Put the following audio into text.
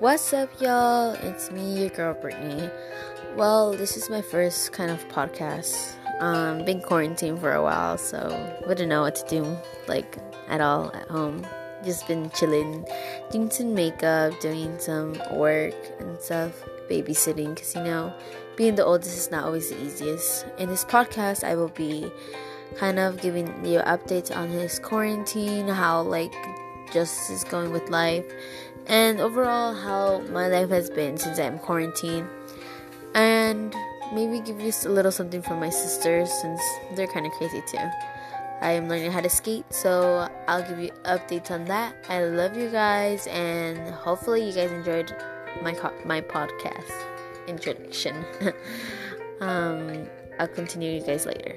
What's up, y'all? It's me, your girl Brittany. Well, this is my first kind of podcast. Um, been quarantined for a while, so wouldn't know what to do, like at all at home. Just been chilling, doing some makeup, doing some work and stuff, babysitting. Cause you know, being the oldest is not always the easiest. In this podcast, I will be kind of giving you updates on his quarantine, how like just is going with life, and overall how my life has been since I'm quarantined. And maybe give you a little something from my sisters since they're kind of crazy too. I am learning how to skate, so I'll give you updates on that. I love you guys, and hopefully you guys enjoyed my my podcast introduction. um, I'll continue you guys later.